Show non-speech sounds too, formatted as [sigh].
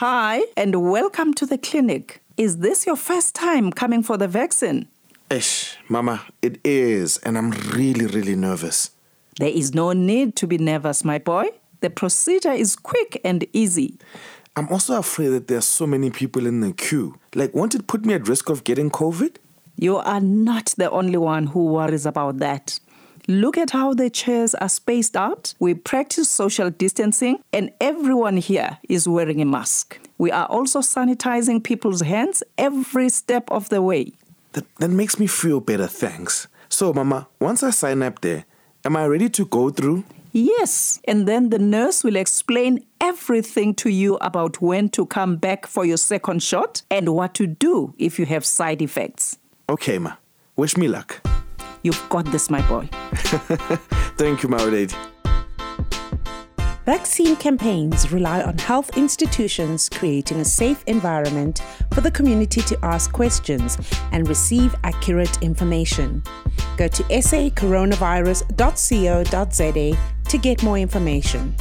Hi, and welcome to the clinic. Is this your first time coming for the vaccine? Ish, Mama, it is, and I'm really, really nervous. There is no need to be nervous, my boy. The procedure is quick and easy. I'm also afraid that there are so many people in the queue. Like, won't it put me at risk of getting COVID? You are not the only one who worries about that. Look at how the chairs are spaced out. We practice social distancing, and everyone here is wearing a mask. We are also sanitizing people's hands every step of the way. That, that makes me feel better, thanks. So, Mama, once I sign up there, am I ready to go through? Yes, and then the nurse will explain everything to you about when to come back for your second shot and what to do if you have side effects. Okay, Ma. Wish me luck. You've got this, my boy. [laughs] Thank you, my lady. Vaccine campaigns rely on health institutions creating a safe environment for the community to ask questions and receive accurate information. Go to sacoronavirus.co.za to get more information.